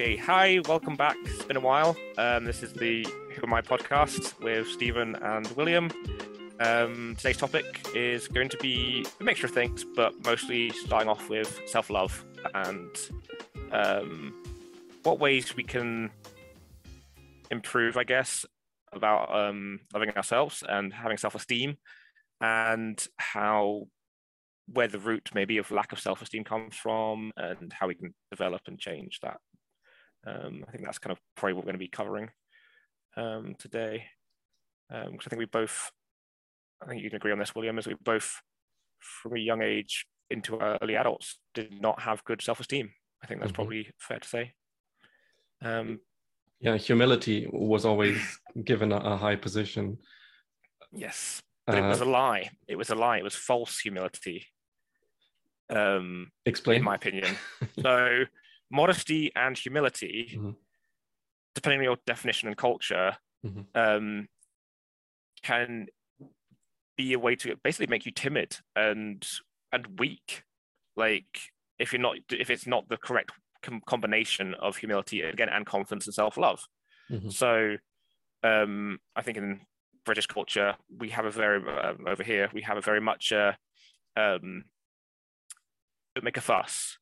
Okay, hi, welcome back. It's been a while. Um, this is the Who Am I podcast with Stephen and William. Um, today's topic is going to be a mixture of things, but mostly starting off with self love and um, what ways we can improve, I guess, about um, loving ourselves and having self esteem, and how where the root maybe of lack of self esteem comes from, and how we can develop and change that. Um, I think that's kind of probably what we're going to be covering um, today. Because um, I think we both, I think you can agree on this, William, is we both, from a young age into early adults, did not have good self esteem. I think that's mm-hmm. probably fair to say. Um, yeah, humility was always given a, a, high position. Yes, but uh, it was a lie. It was a lie. It was false humility. Um, Explain. In my opinion. so modesty and humility, mm-hmm. depending on your definition and culture, mm-hmm. um, can be a way to basically make you timid and and weak. Like if you're not, if it's not the correct com- combination of humility again and confidence and self love. Mm-hmm. So, um, I think in British culture we have a very uh, over here we have a very much uh, um, don't make a fuss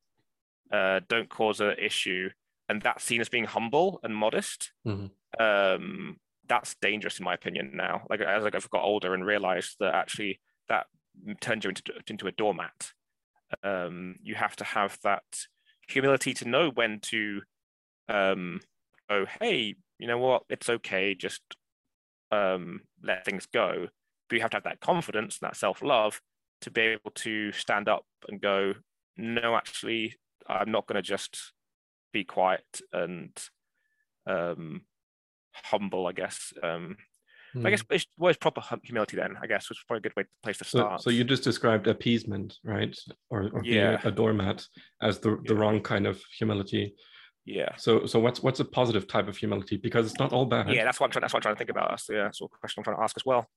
uh, don't cause an issue, and that's seen as being humble and modest. Mm-hmm. Um, that's dangerous in my opinion now. Like as I've got older and realized that actually that turns you into into a doormat. Um, you have to have that humility to know when to um, go, hey, you know what, it's okay, just um, let things go. But you have to have that confidence, that self love to be able to stand up and go, no, actually, I'm not going to just be quiet and um, humble, I guess. Um, mm. I guess hmm. what is proper humility then? I guess which is probably a good way, place to start. So, so you just described appeasement, right? Or, or yeah. being a doormat as the, the yeah. wrong kind of humility. Yeah. So so what's what's a positive type of humility? Because it's not all bad. Yeah, that's what I'm trying. That's what I'm trying to think about. That's the yeah, sort of question I'm trying to ask as well.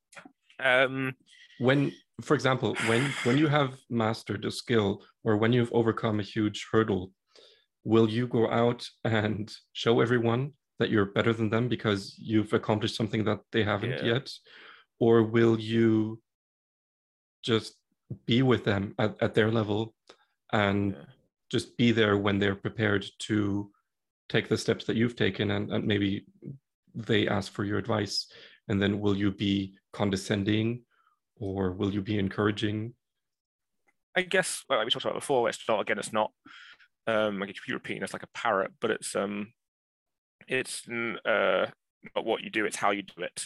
Um, when for example when when you have mastered a skill or when you've overcome a huge hurdle will you go out and show everyone that you're better than them because you've accomplished something that they haven't yeah. yet or will you just be with them at, at their level and yeah. just be there when they're prepared to take the steps that you've taken and, and maybe they ask for your advice and then will you be condescending or will you be encouraging? I guess well, like we talked about before, it's not again, it's not um, I keep repeating it's like a parrot, but it's um, it's uh, not what you do, it's how you do it.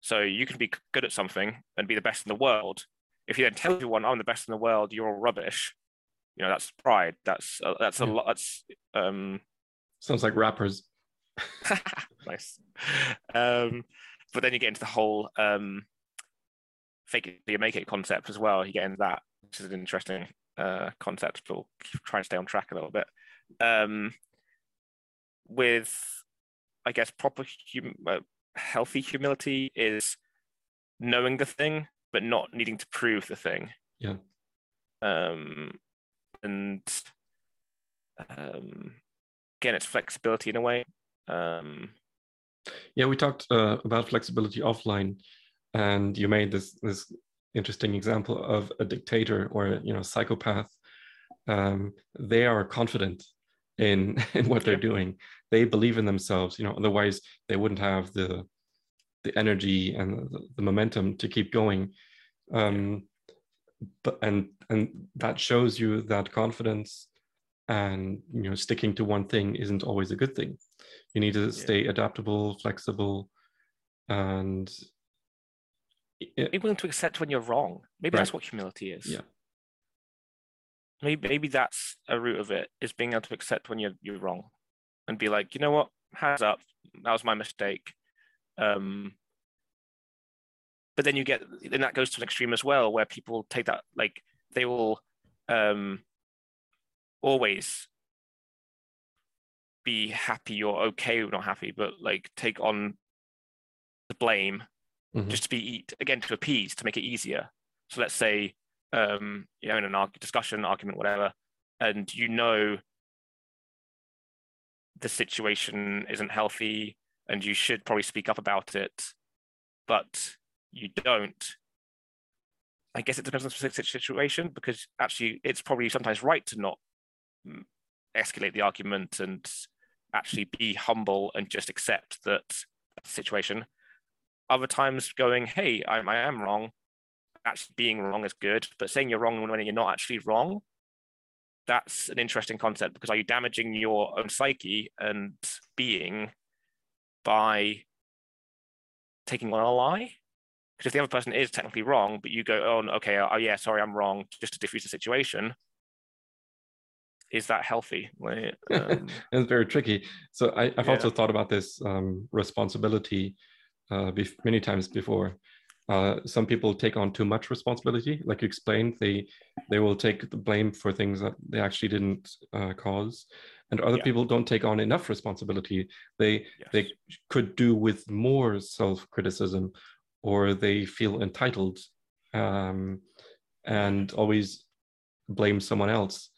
So you can be good at something and be the best in the world. If you then tell everyone I'm the best in the world, you're all rubbish. You know that's pride. That's uh, that's a lot. That's um, sounds like rappers. nice. Um, but then you get into the whole um, fake it you make it concept as well. You get into that, which is an interesting uh, concept, but we'll try and stay on track a little bit. Um, with, I guess, proper hum- uh, healthy humility is knowing the thing, but not needing to prove the thing. Yeah. Um, and um, again, it's flexibility in a way. Um, yeah, we talked uh, about flexibility offline and you made this this interesting example of a dictator or you know psychopath. Um, they are confident in in what they're doing. They believe in themselves you know otherwise they wouldn't have the the energy and the, the momentum to keep going. Um, but and and that shows you that confidence and you know sticking to one thing isn't always a good thing. You need to yeah. stay adaptable flexible and be willing to accept when you're wrong. Maybe right. that's what humility is. Yeah. Maybe maybe that's a root of it is being able to accept when you're you're wrong, and be like, you know what, hands up, that was my mistake. Um, but then you get then that goes to an extreme as well, where people take that like they will um, always be happy or okay or not happy, but like take on the blame mm-hmm. just to be again to appease to make it easier. So let's say um, you know in an arg- discussion, argument, whatever, and you know the situation isn't healthy and you should probably speak up about it, but you don't. I guess it depends on the specific situation because actually it's probably sometimes right to not mm, escalate the argument and actually be humble and just accept that situation. Other times going, hey, I, I am wrong. Actually being wrong is good, but saying you're wrong when you're not actually wrong that's an interesting concept because are you damaging your own psyche and being by taking on a lie? Because if the other person is technically wrong, but you go, oh, okay, oh, yeah, sorry, I'm wrong, just to diffuse the situation, is that healthy? Um, it's very tricky. So I, have yeah. also thought about this um, responsibility uh, many times before. Uh, some people take on too much responsibility, like you explained. They they will take the blame for things that they actually didn't uh, cause, and other yeah. people don't take on enough responsibility. They yes. they could do with more self criticism, or they feel entitled, um, and always blame someone else.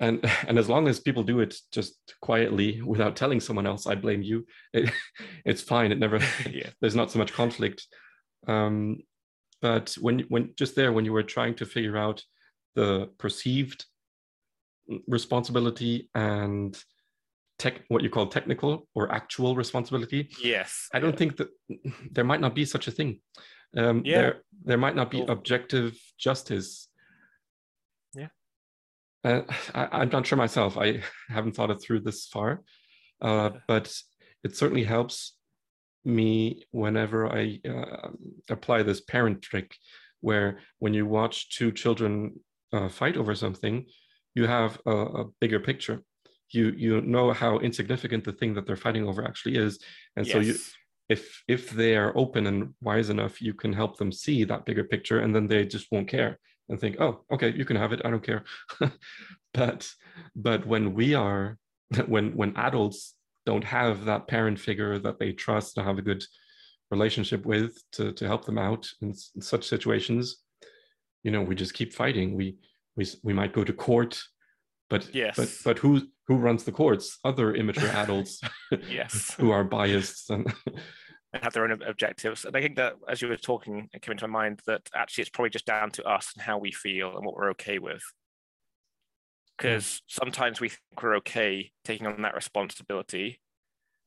And and as long as people do it just quietly without telling someone else, I blame you. It, it's fine. It never. yeah. There's not so much conflict um, but when when just there when you were trying to figure out the perceived responsibility and tech what you call technical or actual responsibility yes i don't yeah. think that there might not be such a thing um, yeah. there there might not be cool. objective justice uh, I, am not sure myself. I haven't thought it through this far. Uh, but it certainly helps me whenever I uh, apply this parent trick, where when you watch two children uh, fight over something, you have a, a, bigger picture. You you know how insignificant the thing that they're fighting over actually is, and yes. so you, if if they are open and wise enough, you can help them see that bigger picture, and then they just won't care and think, oh, okay, you can have it, I don't care. but but when we are when when adults don't have that parent figure that they trust to have a good relationship with to, to help them out in, in such situations you know we just keep fighting we we, we might go to court but yes. but but who who runs the courts other immature adults yes who are biased and and have their own objectives. And i think that as you were talking it came into my mind that actually it's probably just down to us and how we feel and what we're okay with. Because sometimes we think we're okay taking on that responsibility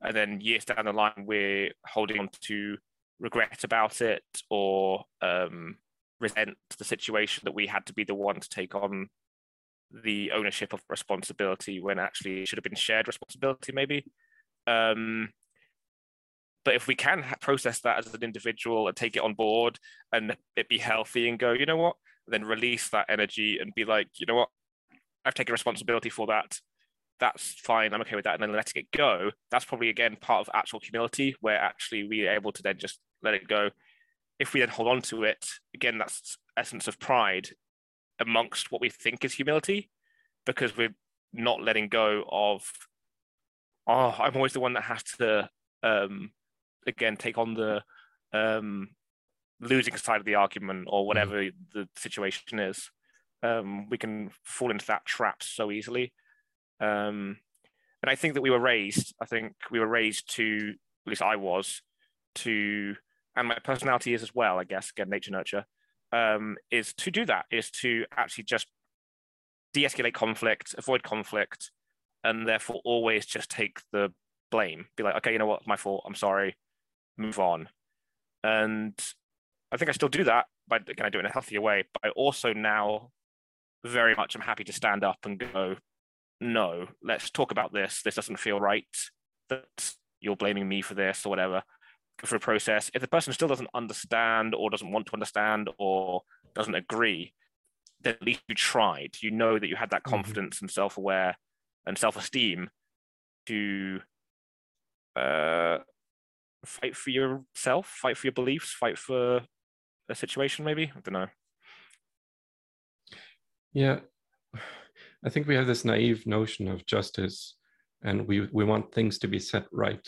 and then years down the line we're holding on to regret about it or um, resent the situation that we had to be the one to take on the ownership of responsibility when actually it should have been shared responsibility maybe. Um, but if we can process that as an individual and take it on board and it be healthy and go you know what then release that energy and be like you know what I've taken responsibility for that. That's fine. I'm okay with that. And then letting it go. That's probably again part of actual humility, where actually we are able to then just let it go. If we then hold on to it, again, that's essence of pride amongst what we think is humility, because we're not letting go of. Oh, I'm always the one that has to, um, again, take on the um, losing side of the argument or whatever mm. the situation is um, we can fall into that trap so easily. Um, and I think that we were raised, I think we were raised to, at least I was, to, and my personality is as well, I guess, again, nature nurture, um, is to do that, is to actually just de escalate conflict, avoid conflict, and therefore always just take the blame. Be like, okay, you know what, my fault, I'm sorry, move on. And I think I still do that, but can I do it in a healthier way? But I also now very much I'm happy to stand up and go, no, let's talk about this. This doesn't feel right. That you're blaming me for this or whatever. For a process. If the person still doesn't understand or doesn't want to understand or doesn't agree, then at least you tried. You know that you had that mm-hmm. confidence mm-hmm. and self-aware and self-esteem to uh, fight for yourself, fight for your beliefs, fight for a situation. Maybe I don't know. Yeah, I think we have this naive notion of justice, and we we want things to be set right.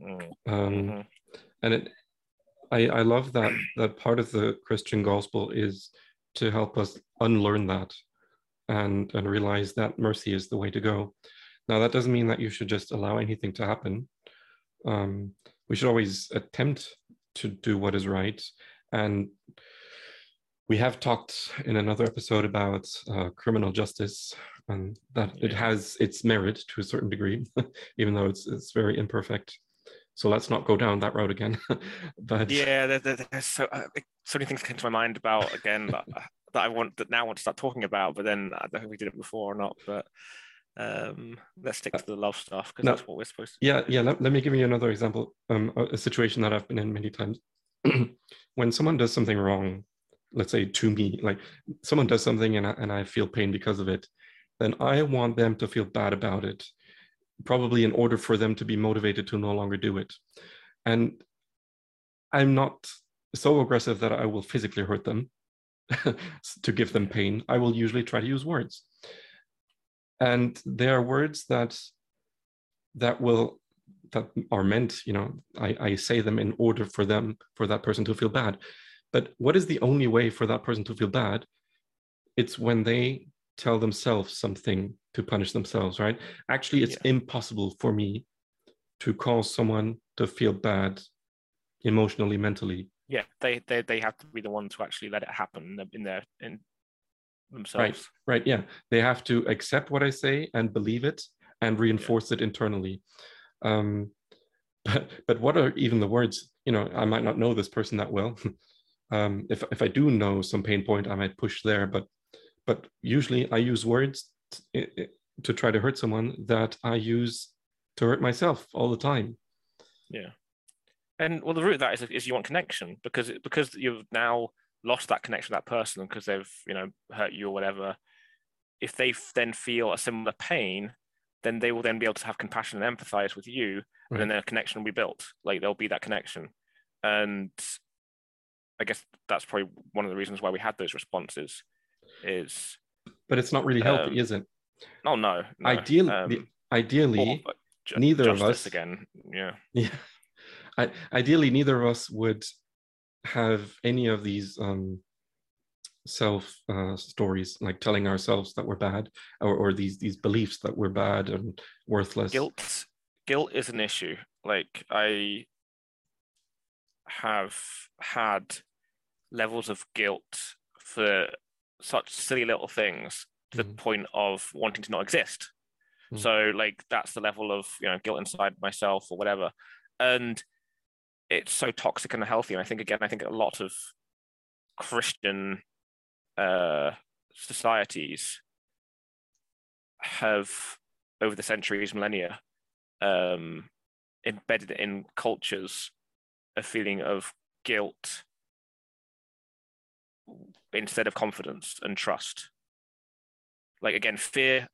Mm. Um, mm-hmm. And it, I I love that that part of the Christian gospel is to help us unlearn that, and and realize that mercy is the way to go. Now, that doesn't mean that you should just allow anything to happen. Um, we should always attempt to do what is right. And we have talked in another episode about uh, criminal justice and that it has its merit to a certain degree, even though it's, it's very imperfect. So let's not go down that road again. but yeah, there, there, there's so, uh, so many things came to my mind about again that, that I want that now want to start talking about, but then I don't know if we did it before or not. But um, let's stick to the love stuff because no, that's what we're supposed to. Yeah, do. yeah. Let, let me give you another example. Um, a, a situation that I've been in many times. when someone does something wrong, let's say to me, like someone does something and I, and I feel pain because of it, then I want them to feel bad about it, probably in order for them to be motivated to no longer do it. And I'm not so aggressive that I will physically hurt them to give them pain. I will usually try to use words and there are words that that will that are meant you know I, I say them in order for them for that person to feel bad. But what is the only way for that person to feel bad? It's when they tell themselves something to punish themselves right? Actually it's yeah. impossible for me to cause someone to feel bad emotionally mentally. Yeah they, they they have to be the one to actually let it happen in their in themselves. Right, right, yeah. They have to accept what I say and believe it and reinforce yeah. it internally. Um, but but what are even the words? You know, I might not know this person that well. um, if if I do know some pain point, I might push there. But but usually I use words to, to try to hurt someone that I use to hurt myself all the time. Yeah, and well, the root of that is is you want connection because because you've now lost that connection with that person because they've you know hurt you or whatever. If they then feel a similar pain then they will then be able to have compassion and empathize with you right. and then their connection will be built. Like there'll be that connection. And i guess that's probably one of the reasons why we had those responses is but it's not really healthy um, is it? Oh no, no. ideally um, ideally ju- neither of us again yeah. Yeah. I, ideally neither of us would have any of these um, self uh, stories, like telling ourselves that we're bad, or, or these these beliefs that we're bad and worthless. Guilt, guilt is an issue. Like I have had levels of guilt for such silly little things to mm-hmm. the point of wanting to not exist. Mm-hmm. So like that's the level of you know guilt inside myself or whatever, and it's so toxic and unhealthy. And I think again, I think a lot of Christian uh, societies have, over the centuries, millennia, um, embedded in cultures a feeling of guilt instead of confidence and trust. Like again, fear,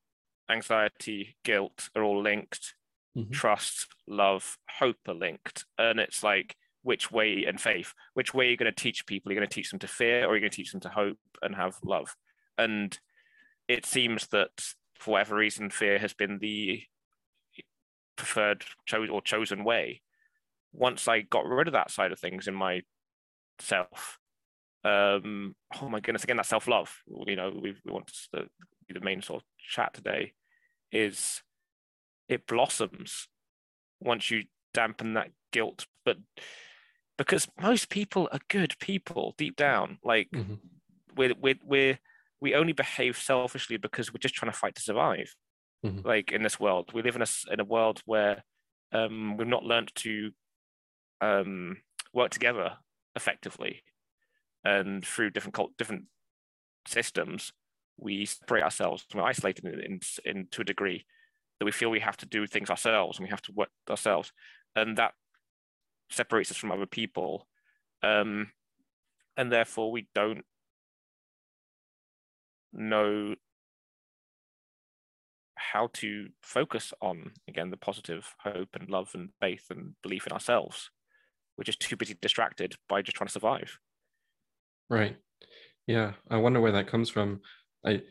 anxiety, guilt are all linked mm-hmm. trust, love, hope are linked. And it's like, which way and faith, which way are you going to teach people? Are you going to teach them to fear or are you going to teach them to hope and have love? And it seems that for whatever reason, fear has been the preferred cho- or chosen way. Once I got rid of that side of things in myself, um, oh my goodness, again, that self love, you know, we, we want to be the main sort of chat today is it blossoms once you dampen that guilt. But because most people are good people deep down, like mm-hmm. we're, we're, we're, we only behave selfishly because we're just trying to fight to survive. Mm-hmm. Like in this world, we live in a, in a world where um, we've not learned to um, work together effectively. And through different cult, different systems, we separate ourselves, we're isolated in, in, in to a degree that we feel we have to do things ourselves and we have to work ourselves, and that separates us from other people, um, and therefore we don't know how to focus on again the positive hope and love and faith and belief in ourselves. We're just too busy distracted by just trying to survive. Right. Yeah, I wonder where that comes from. I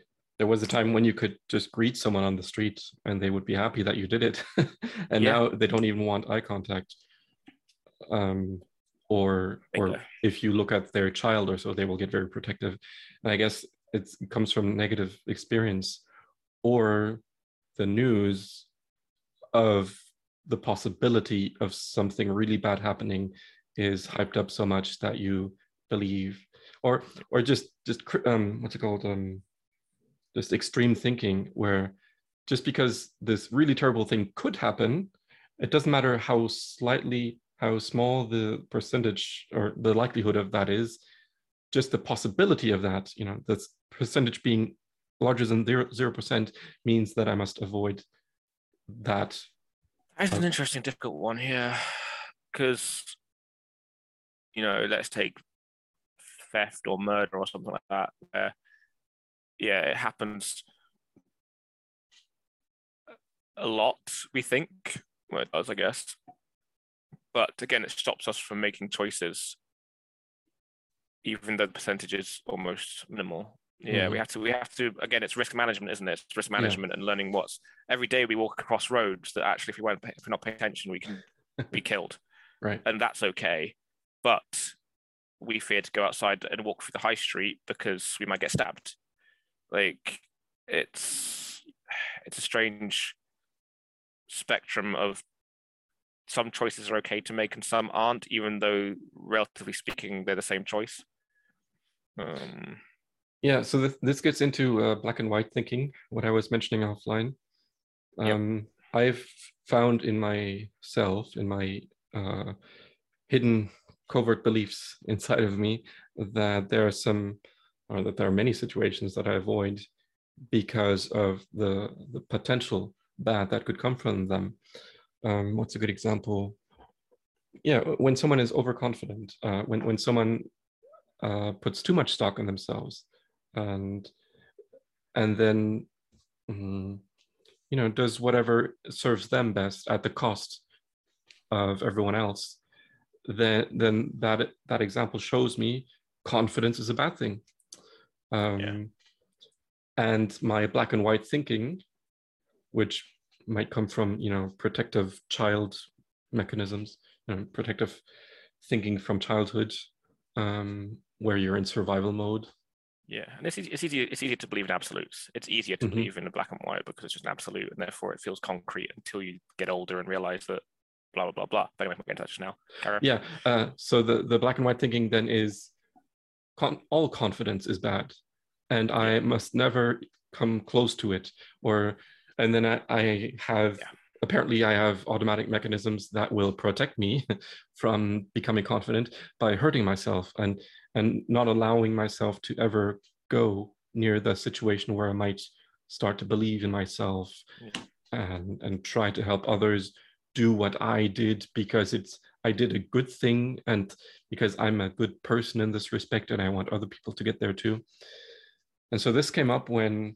there was a time when you could just greet someone on the street and they would be happy that you did it. And yeah. now they don't even want eye contact um, or or if you look at their child or so they will get very protective. And i guess it comes from negative experience or the news of the possibility of something really bad happening is hyped up so much that you believe or or just just um what's it called? Um just extreme thinking where just because this really terrible thing could happen it doesn't matter how slightly how small the percentage or the likelihood of that is just the possibility of that you know this percentage being larger than zero percent means that i must avoid that. That's an interesting difficult one here because you know let's take theft or murder or something like that where yeah it happens a lot we think well it does i guess but again it stops us from making choices even though the percentage is almost minimal yeah mm. we have to we have to again it's risk management isn't it it's risk management yeah. and learning what's every day we walk across roads that actually if we weren't if we're not paying attention we can be killed right and that's okay but we fear to go outside and walk through the high street because we might get stabbed. Like it's it's a strange spectrum of some choices are okay to make and some aren't, even though relatively speaking they're the same choice. Um, yeah, so this, this gets into uh, black and white thinking, what I was mentioning offline. Um, yep. I've found in myself, in my uh, hidden covert beliefs inside of me that there are some or that there are many situations that I avoid because of the the potential bad that could come from them. Um, what's a good example? Yeah, when someone is overconfident, uh, when when someone uh, puts too much stock in themselves, and and then mm, you know does whatever serves them best at the cost of everyone else then then that that example shows me confidence is a bad thing. Um, yeah. And my black and white thinking, which might come from you know protective child mechanisms, you know, protective thinking from childhood, um, where you're in survival mode. Yeah, and it's easy, it's easier it's easier to believe in absolutes. It's easier to mm-hmm. believe in the black and white because it's just an absolute, and therefore it feels concrete until you get older and realize that blah blah blah blah. But anyway, we'll get in touch now. Yeah. Uh, so the the black and white thinking then is con- all confidence is bad, and I must never come close to it. Or and then I, I have yeah. apparently I have automatic mechanisms that will protect me from becoming confident by hurting myself and and not allowing myself to ever go near the situation where I might start to believe in myself yeah. and and try to help others do what I did because it's I did a good thing and because I'm a good person in this respect and I want other people to get there too. And so this came up when,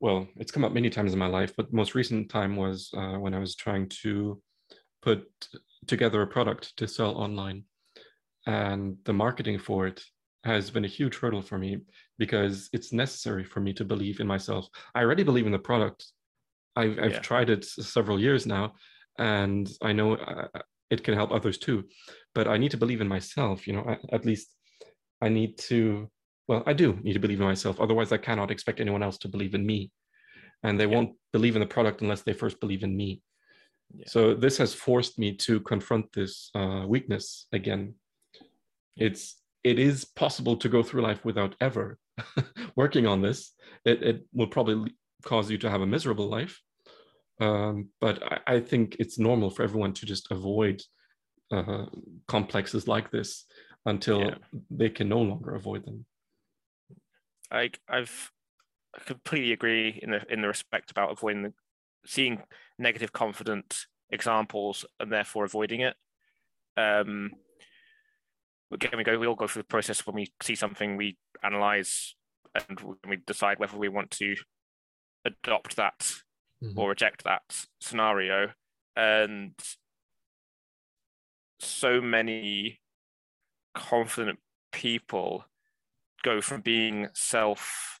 well, it's come up many times in my life, but most recent time was uh, when I was trying to put together a product to sell online. And the marketing for it has been a huge hurdle for me because it's necessary for me to believe in myself. I already believe in the product. I've, I've yeah. tried it several years now and I know uh, it can help others too. But I need to believe in myself. You know, at least I need to. Well, I do need to believe in myself. Otherwise, I cannot expect anyone else to believe in me, and they yeah. won't believe in the product unless they first believe in me. Yeah. So this has forced me to confront this uh, weakness again. It's it is possible to go through life without ever working on this. It it will probably cause you to have a miserable life, um, but I, I, think it's normal for everyone to just avoid uh, complexes like this until yeah. they can no longer avoid them. I, I've I completely agree in the in the respect about avoiding the, seeing negative confident examples and therefore avoiding it. Um, again, we go we all go through the process when we see something, we analyze and we decide whether we want to adopt that mm-hmm. or reject that scenario. And so many confident people go from being self,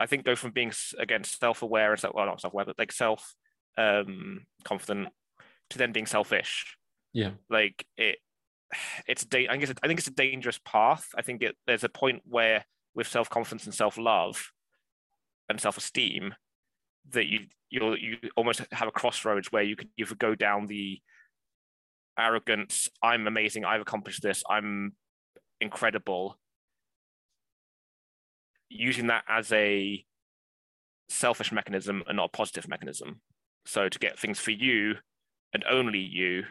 I think, go from being again self-aware and self, well, not self-aware, but like self um, confident to then being selfish. Yeah, like it. It's da- I think it's a, I think it's a dangerous path. I think it, there's a point where with self confidence and self love and self esteem, that you you you almost have a crossroads where you can either go down the arrogance i'm amazing i've accomplished this i'm incredible using that as a selfish mechanism and not a positive mechanism. So to get things for you and only you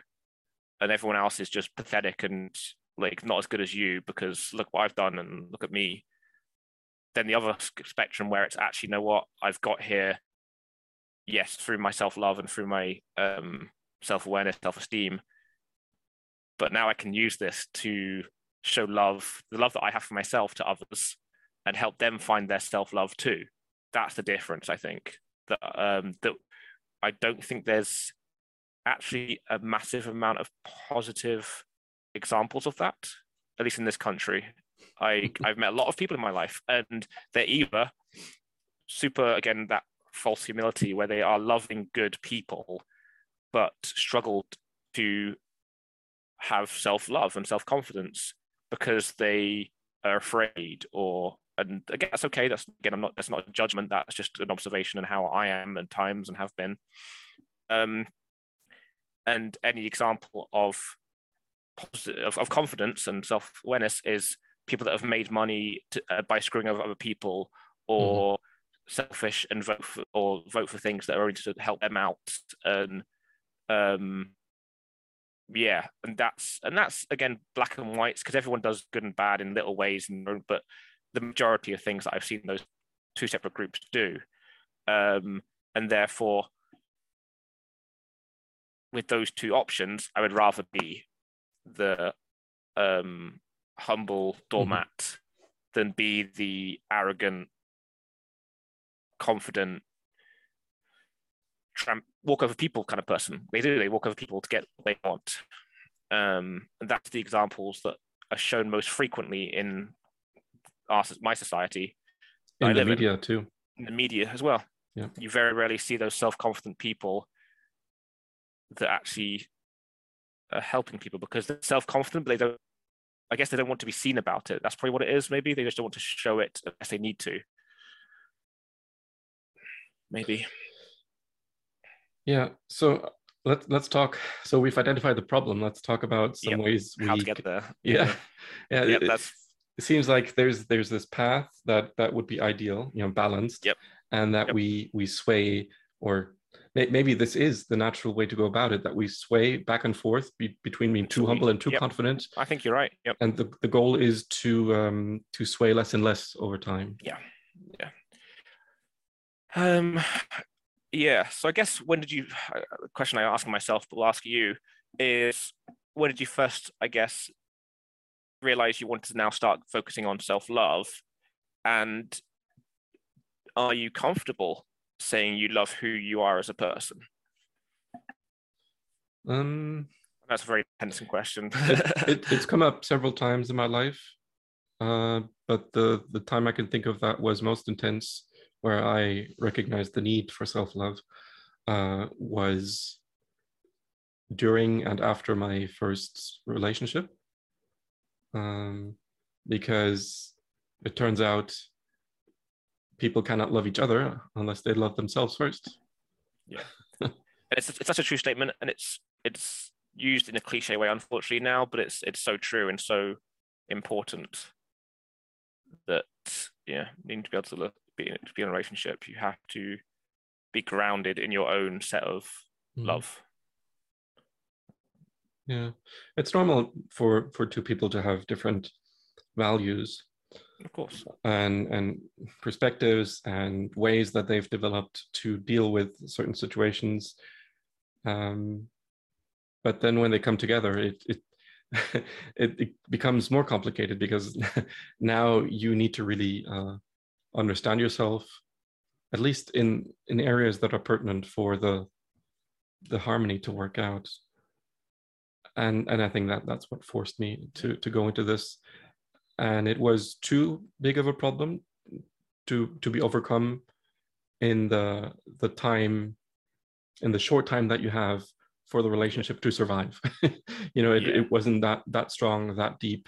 and everyone else is just pathetic and like not as good as you because look what i've done and look at me. Then the other spectrum where it's actually you know what i've got here yes through my self-love and through my um, self-awareness self-esteem but now i can use this to show love the love that i have for myself to others and help them find their self-love too. That's the difference i think that um that i don't think there's actually a massive amount of positive examples of that at least in this country. I I've met a lot of people in my life, and they're either super again that false humility where they are loving good people, but struggled to have self love and self confidence because they are afraid or and again that's okay. That's again i'm not that's not a judgment. That's just an observation and how i am and times and have been. Um and any example of of, of confidence and self-awareness is people that have made money to, uh, by screwing over other people or mm-hmm. selfish and vote for, or vote for things that are only to help them out. And um yeah and that's and that's again black and whites because everyone does good and bad in little ways and but the majority of things that i've seen those two separate groups do um and therefore with those two options i would rather be the um humble doormat mm-hmm. than be the arrogant, confident, tramp, walk over people kind of person. They do, they walk over people to get what they want. Um, and that's the examples that are shown most frequently in our, my society. In the media in, too. In the media as well. Yeah. You very rarely see those self-confident people that actually are helping people because they're self-confident, but they don't I guess they don't want to be seen about it. That's probably what it is. Maybe they just don't want to show it unless they need to. Maybe. Yeah. So let's let's talk. So we've identified the problem. Let's talk about some yep. ways we how to get there. Yeah. Yeah. yeah it, that's. It seems like there's there's this path that that would be ideal, you know, balanced. Yep. And that yep. we we sway or maybe this is the natural way to go about it that we sway back and forth be, between being too humble and too yep. confident i think you're right yep. and the, the goal is to um to sway less and less over time yeah yeah um yeah so i guess when did you uh, the question i ask myself but will ask you is when did you first i guess realize you wanted to now start focusing on self-love and are you comfortable saying you love who you are as a person? Um, That's a very tension question. it, it, it's come up several times in my life, uh, but the the time I can think of that was most intense, where I recognized the need for self love, uh, was during and after my first relationship, um, because it turns out people cannot love each other unless they love themselves first. Yeah, and it's it's such a true statement, and it's it's used in a cliche way, unfortunately now, but it's it's so true and so important that yeah, you need to be able to look, be, to be in a relationship, you have to be grounded in your own set of mm. love. Yeah, it's normal for for two people to have different values of course. and and perspectives and ways that they've developed to deal with certain situations. Um, but then when they come together it it it, it, becomes more complicated because now you need to really uh, understand yourself at least in in areas that are pertinent for the the harmony to work out and and i think that that's what forced me to to go into this and it was too big of a problem to to be overcome in the the time in the short time that you have for the relationship to survive you know it, yeah. it wasn't that that strong that deep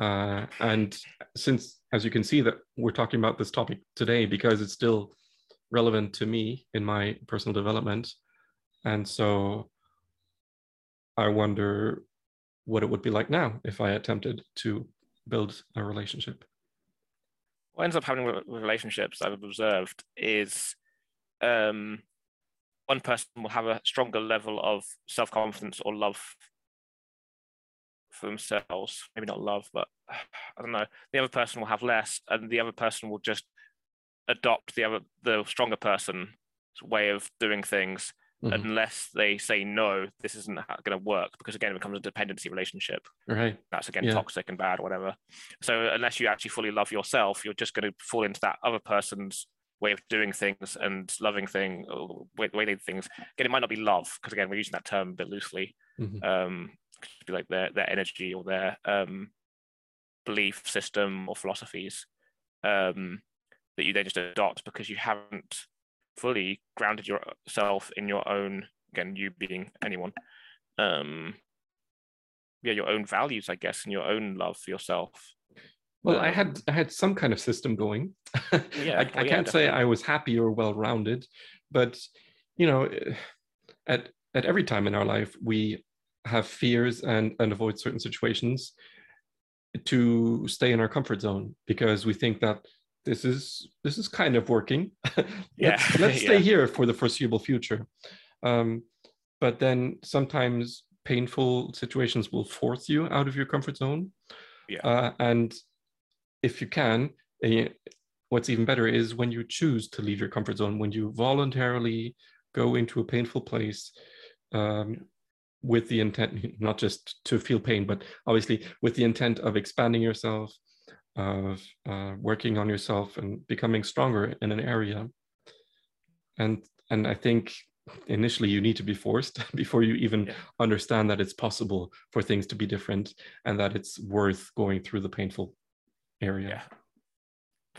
uh, and since as you can see that we're talking about this topic today because it's still relevant to me in my personal development. And so I wonder what it would be like now if I attempted to build a relationship. What ends up happening with relationships I've observed is um, one person will have a stronger level of self confidence or love for themselves. Maybe not love, but I don't know. The other person will have less, and the other person will just adopt the other the stronger person's way of doing things mm-hmm. unless they say no this isn't going to work because again it becomes a dependency relationship right that's again yeah. toxic and bad whatever so unless you actually fully love yourself you're just going to fall into that other person's way of doing things and loving thing way, way they do things again it might not be love because again we're using that term a bit loosely mm-hmm. um be like their their energy or their um belief system or philosophies um that you then just adopt because you haven't fully grounded yourself in your own again you being anyone um yeah your own values i guess and your own love for yourself. Well i had i had some kind of system going. Yeah, I, well, I, can't say i was happy or well rounded but you know at at every time in our life we have fears and and avoid certain situations to stay in our comfort zone because we think that this is this is kind of working. yeah. let's, let's stay yeah. here for the foreseeable future. Um, but then sometimes painful situations will force you out of your comfort zone. Yeah. Uh, and if you can, uh, what's even better is when you choose to leave your comfort zone, when you voluntarily go into a painful place um, with the intent, not just to feel pain, but obviously with the intent of expanding yourself, of uh, working on yourself and becoming stronger in an area. And and I think initially you need to be forced before you even yeah. understand that it's possible for things to be different and that it's worth going through the painful area. Yeah.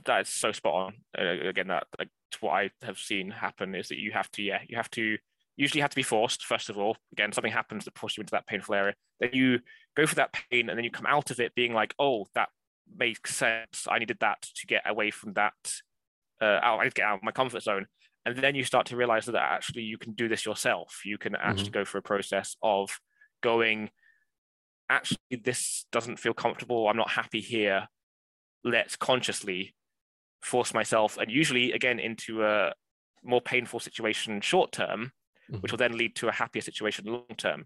That is so spot on. Uh, again, that like, what I have seen happen is that you have to, yeah, you have to usually have to be forced first of all again something happens that pushes you into that painful area then you go for that pain and then you come out of it being like oh that makes sense. I needed that to get away from that. Uh, out, I need to get out of my comfort zone. And then you start to realize that actually you can do this yourself. You can actually mm-hmm. go through a process of going, actually, this doesn't feel comfortable. I'm not happy here. Let's consciously force myself, and usually again into a more painful situation short term, mm-hmm. which will then lead to a happier situation long term.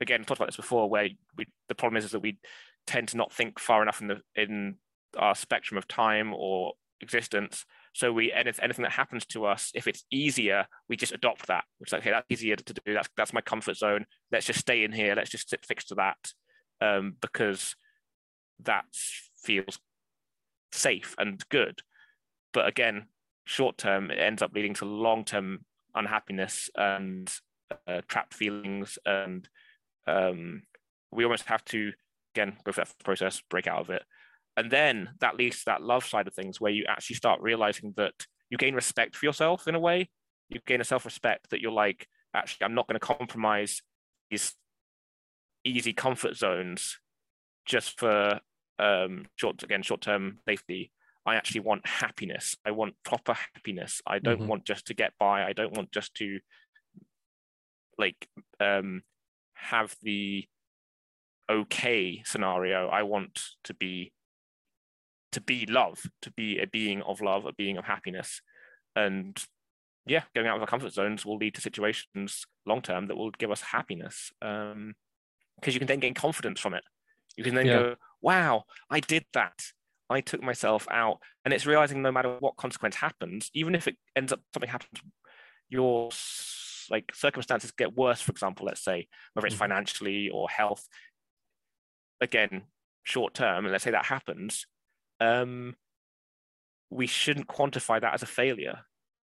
Again, I talked about this before, where we, the problem is, is that we tend to not think far enough in the in our spectrum of time or existence. So we anything that happens to us, if it's easier, we just adopt that. Is like, okay, that's easier to do. That's that's my comfort zone. Let's just stay in here. Let's just sit fixed to that um, because that feels safe and good. But again, short term, it ends up leading to long term unhappiness and uh, trapped feelings, and um, we almost have to again, go through that process, break out of it. And then that leads to that love side of things where you actually start realizing that you gain respect for yourself in a way. You gain a self respect that you're like, actually, I'm not going to compromise these easy comfort zones just for um, short, again, short term safety. I actually want happiness. I want proper happiness. I don't mm-hmm. want just to get by. I don't want just to like um, have the okay scenario i want to be to be love to be a being of love a being of happiness and yeah going out of our comfort zones will lead to situations long term that will give us happiness um because you can then gain confidence from it you can then yeah. go wow i did that i took myself out and it's realizing no matter what consequence happens even if it ends up something happens your like circumstances get worse for example let's say whether it's mm-hmm. financially or health again short term, and let's say that happens, um, we shouldn't quantify that as a failure.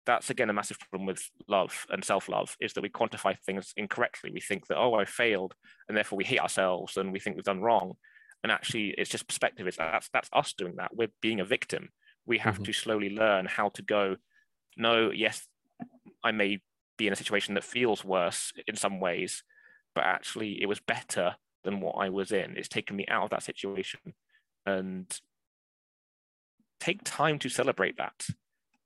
That's again a massive problem with love and self-love is that we quantify things incorrectly. We think that oh, I failed, and therefore we hate ourselves and we think we've done wrong. And actually, it's just perspective. It's that's that's us doing that. We're being a victim. We have mm-hmm. to slowly learn how to go. No, yes, I may be in a situation that feels worse in some ways, but actually, it was better than what I was in. It's taken me out of that situation and take time to celebrate that.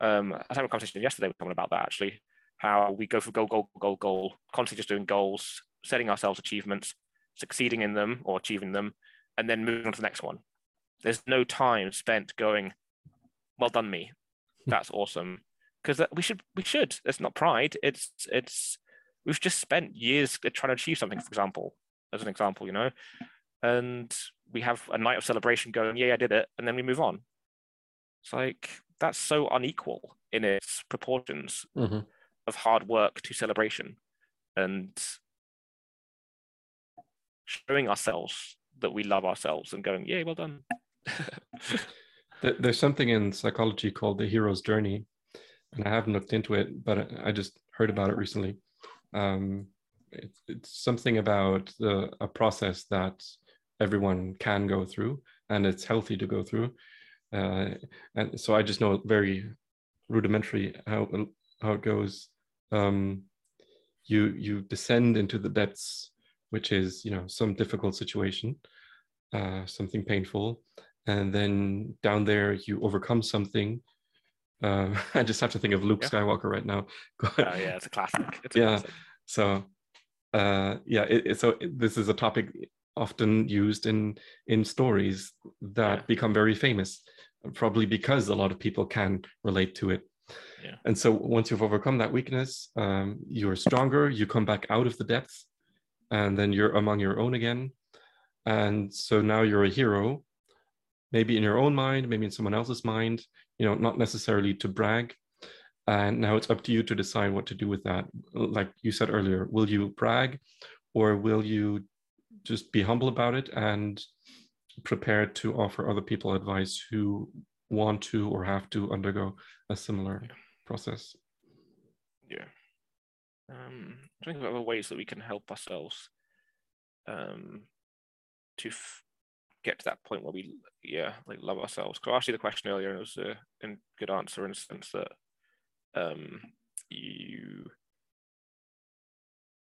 Um, I had a conversation yesterday with someone about that actually, how we go for goal, goal, goal, goal, constantly just doing goals, setting ourselves achievements, succeeding in them or achieving them, and then moving on to the next one. There's no time spent going, well done me. Hmm. That's awesome. Because we should we should. It's not pride. It's it's we've just spent years trying to achieve something, for example, as an example, you know. And we have a night of celebration going, yeah, I did it, and then we move on. It's like that's so unequal in its proportions mm-hmm. of hard work to celebration and showing ourselves that we love ourselves and going, yeah, well done. There's something in psychology called the hero's journey, and I haven't looked into it, but I just heard about it recently. Um, it, it's something about the, a process that everyone can go through, and it's healthy to go through. Uh, and so I just know very rudimentary how how it goes. Um, you you descend into the depths, which is you know some difficult situation, uh, something painful, and then down there you overcome something. Uh, I just have to think of Luke yeah. Skywalker right now. oh yeah, it's a classic. It's a yeah, classic. so uh, yeah, it, it, so this is a topic often used in in stories that yeah. become very famous probably because a lot of people can relate to it yeah. and so once you've overcome that weakness um, you're stronger you come back out of the depths and then you're among your own again and so now you're a hero maybe in your own mind maybe in someone else's mind you know not necessarily to brag and now it's up to you to decide what to do with that like you said earlier will you brag or will you just be humble about it and prepared to offer other people advice who want to or have to undergo a similar yeah. process. Yeah. Um, think of other ways that we can help ourselves um, to f- get to that point where we, yeah, like love ourselves. Because I asked you the question earlier, and it was a, a good answer in the sense that um, you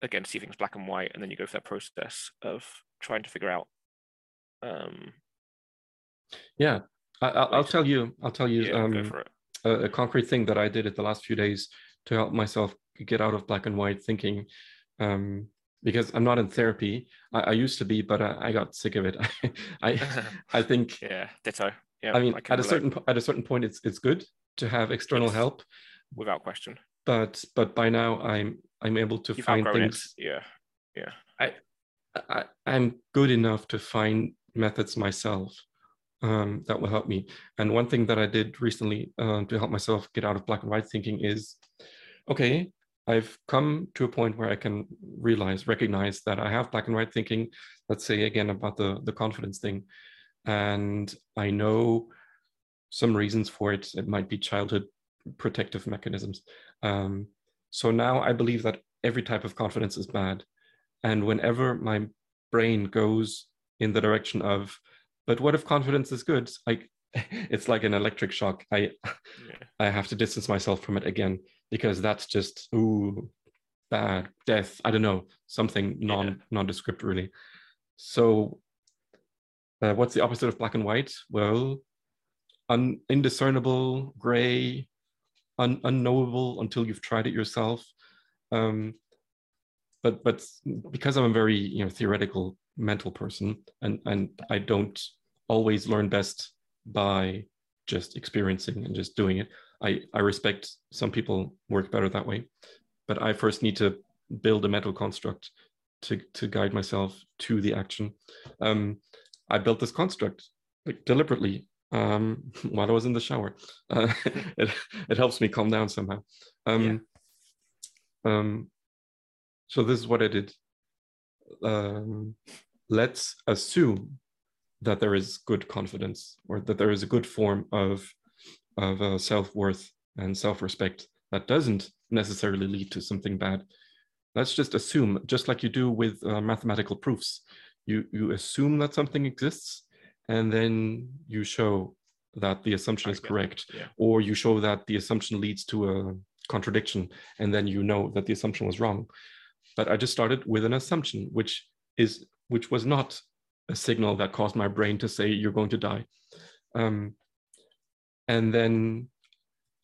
again see things black and white, and then you go through that process of trying to figure out. Um, yeah, I, will tell you. I'll tell you yeah, um, a, a, concrete thing that I did at the last few days to help myself get out of black and white thinking. Um, because I'm not in therapy. I, I used to be, but I, I, got sick of it. I I think yeah, ditto. Yeah, I mean, I at relate. a certain at a certain point, it's it's good to have external yes, help, without question. But but by now, I'm I'm able to You've find things. It. Yeah, yeah. I, I I'm good enough to find methods myself um, that will help me. And one thing that I did recently uh, to help myself get out of black and white thinking is, okay, I've come to a point where I can realize, recognize that I have black and white thinking. Let's say again about the the confidence thing, and I know some reasons for it. It might be childhood protective mechanisms. Um, so now I believe that every type of confidence is bad. And whenever my brain goes in the direction of, but what if confidence is good? Like it's like an electric shock. I yeah. I have to distance myself from it again because that's just ooh bad death. I don't know something non yeah. nondescript really. So uh, what's the opposite of black and white? Well, un- indiscernible, gray, un- unknowable until you've tried it yourself. Um, but but because I'm a very you know theoretical mental person, and and I don't always learn best by just experiencing and just doing it. I I respect some people work better that way, but I first need to build a mental construct to to guide myself to the action. Um, I built this construct like deliberately um, while I was in the shower. Uh, it, it helps me calm down somehow. Um, yeah. um, so this is what I did. Um, let's assume that there is good confidence or that there is a good form of, of uh, self-worth and self-respect that doesn't necessarily lead to something bad. Let's just assume, just like you do with uh, mathematical proofs, you, you assume that something exists and then you show that the assumption is correct yeah. or you show that the assumption leads to a contradiction and then you know that the assumption was wrong but i just started with an assumption which is which was not a signal that caused my brain to say you're going to die um, and then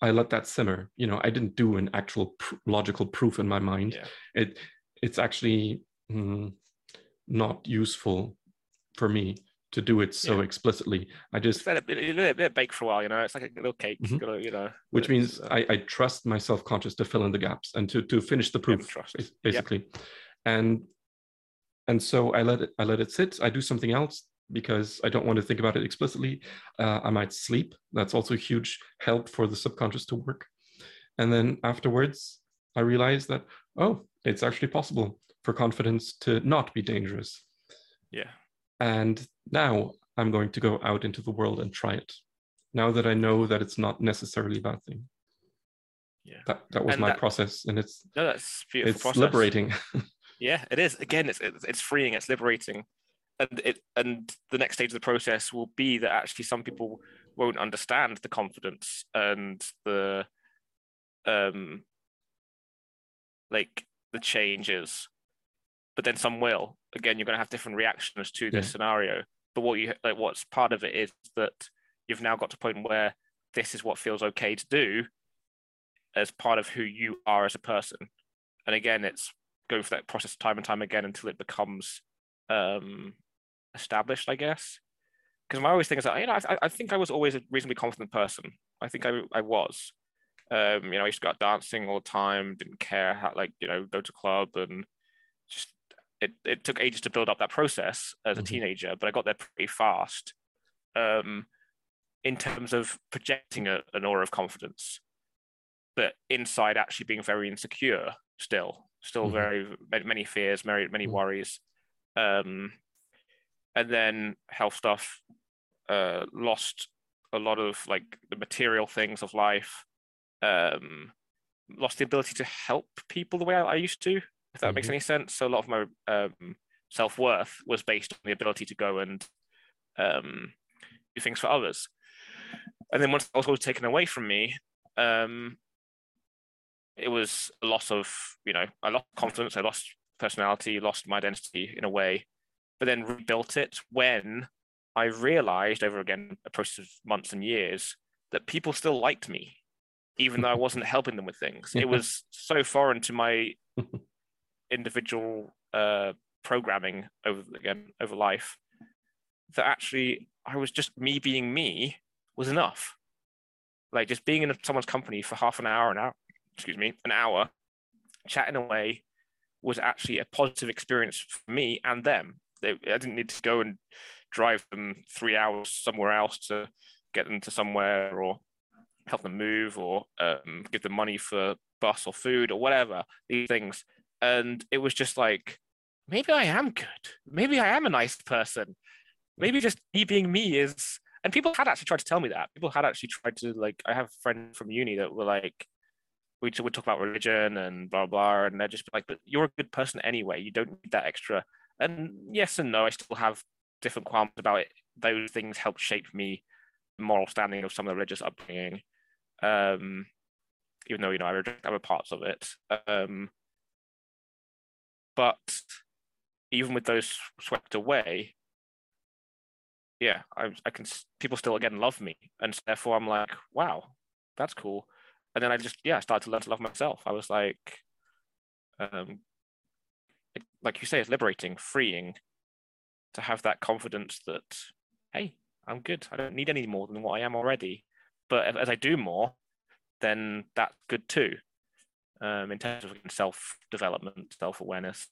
I let that simmer. You know, I didn't do an actual pr- logical proof in my mind. Yeah. It it's actually mm, not useful for me to do it so yeah. explicitly. I just let it, let it bake for a while, you know. It's like a little cake, mm-hmm. you know. Which means uh, I, I trust my self conscious to fill in the gaps and to to finish the proof, basically. Yep. And and so I let it I let it sit. I do something else because I don't want to think about it explicitly. Uh, I might sleep. That's also a huge help for the subconscious to work. And then afterwards, I realized that oh, it's actually possible for confidence to not be dangerous. Yeah. And now I'm going to go out into the world and try it. Now that I know that it's not necessarily a bad thing. Yeah. That that was and my that, process, and it's no, that's beautiful. It's process. liberating. yeah, it is. Again, it's it's freeing. It's liberating, and it and the next stage of the process will be that actually some people won't understand the confidence and the um like the changes but then some will. Again, you're going to have different reactions to this yeah. scenario. But what you like, what's part of it is that you've now got to a point where this is what feels okay to do as part of who you are as a person. And again, it's going through that process time and time again until it becomes um, established, I guess. Because my always thing is that you know I, I think I was always a reasonably confident person. I think I I was. Um, you know, I used to go out dancing all the time, didn't care how like you know go to club and just it, it took ages to build up that process as a mm-hmm. teenager, but I got there pretty fast um, in terms of projecting a, an aura of confidence, but inside actually being very insecure still, still mm-hmm. very many fears, many, many mm-hmm. worries. Um, and then health stuff, uh, lost a lot of like the material things of life, um, lost the ability to help people the way I, I used to if that mm-hmm. makes any sense. So a lot of my um, self worth was based on the ability to go and um, do things for others. And then once that was all taken away from me, um, it was a loss of, you know, I lost confidence, I lost personality, lost my identity in a way, but then rebuilt it when I realized over again a process of months and years that people still liked me, even though I wasn't helping them with things. It was so foreign to my individual uh, programming over again over life that actually I was just me being me was enough. Like just being in someone's company for half an hour, an hour, excuse me, an hour, chatting away was actually a positive experience for me and them. They, I didn't need to go and drive them three hours somewhere else to get them to somewhere or help them move or um, give them money for bus or food or whatever. These things and it was just like maybe i am good. Maybe i am a nice person. Maybe just me being me is and people had actually tried to tell me that. People had actually tried to like i have friends from uni that were like we would talk about religion and blah blah and they're just like but you're a good person anyway. You don't need that extra. And yes and no i still have different qualms about it. Those things help shape me moral standing of some of the religious upbringing um even though you know i reject other parts of it. Um but even with those swept away, yeah, I, I can people still again love me, and therefore I'm like, wow, that's cool. And then I just yeah, I started to learn to love myself. I was like, um, like you say, it's liberating, freeing to have that confidence that hey, I'm good. I don't need any more than what I am already. But as I do more, then that's good too um, in terms of self development, self awareness.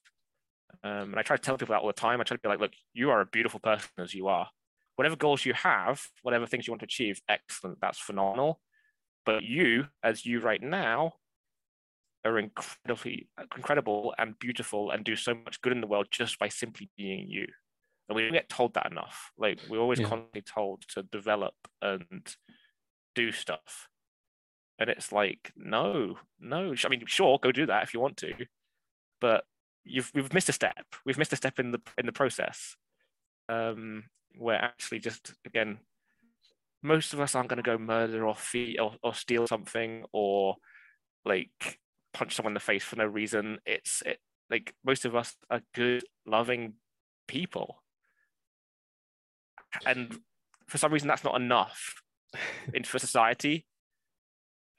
Um, and I try to tell people that all the time. I try to be like, look, you are a beautiful person as you are. Whatever goals you have, whatever things you want to achieve, excellent. That's phenomenal. But you, as you right now, are incredibly incredible and beautiful and do so much good in the world just by simply being you. And we don't get told that enough. Like we're always yeah. constantly told to develop and do stuff. And it's like, no, no. I mean, sure, go do that if you want to, but you've we've missed a step. We've missed a step in the in the process. Um, where actually just again, most of us aren't going to go murder or feed or, or steal something or like punch someone in the face for no reason. It's it like most of us are good, loving people, and for some reason that's not enough in for society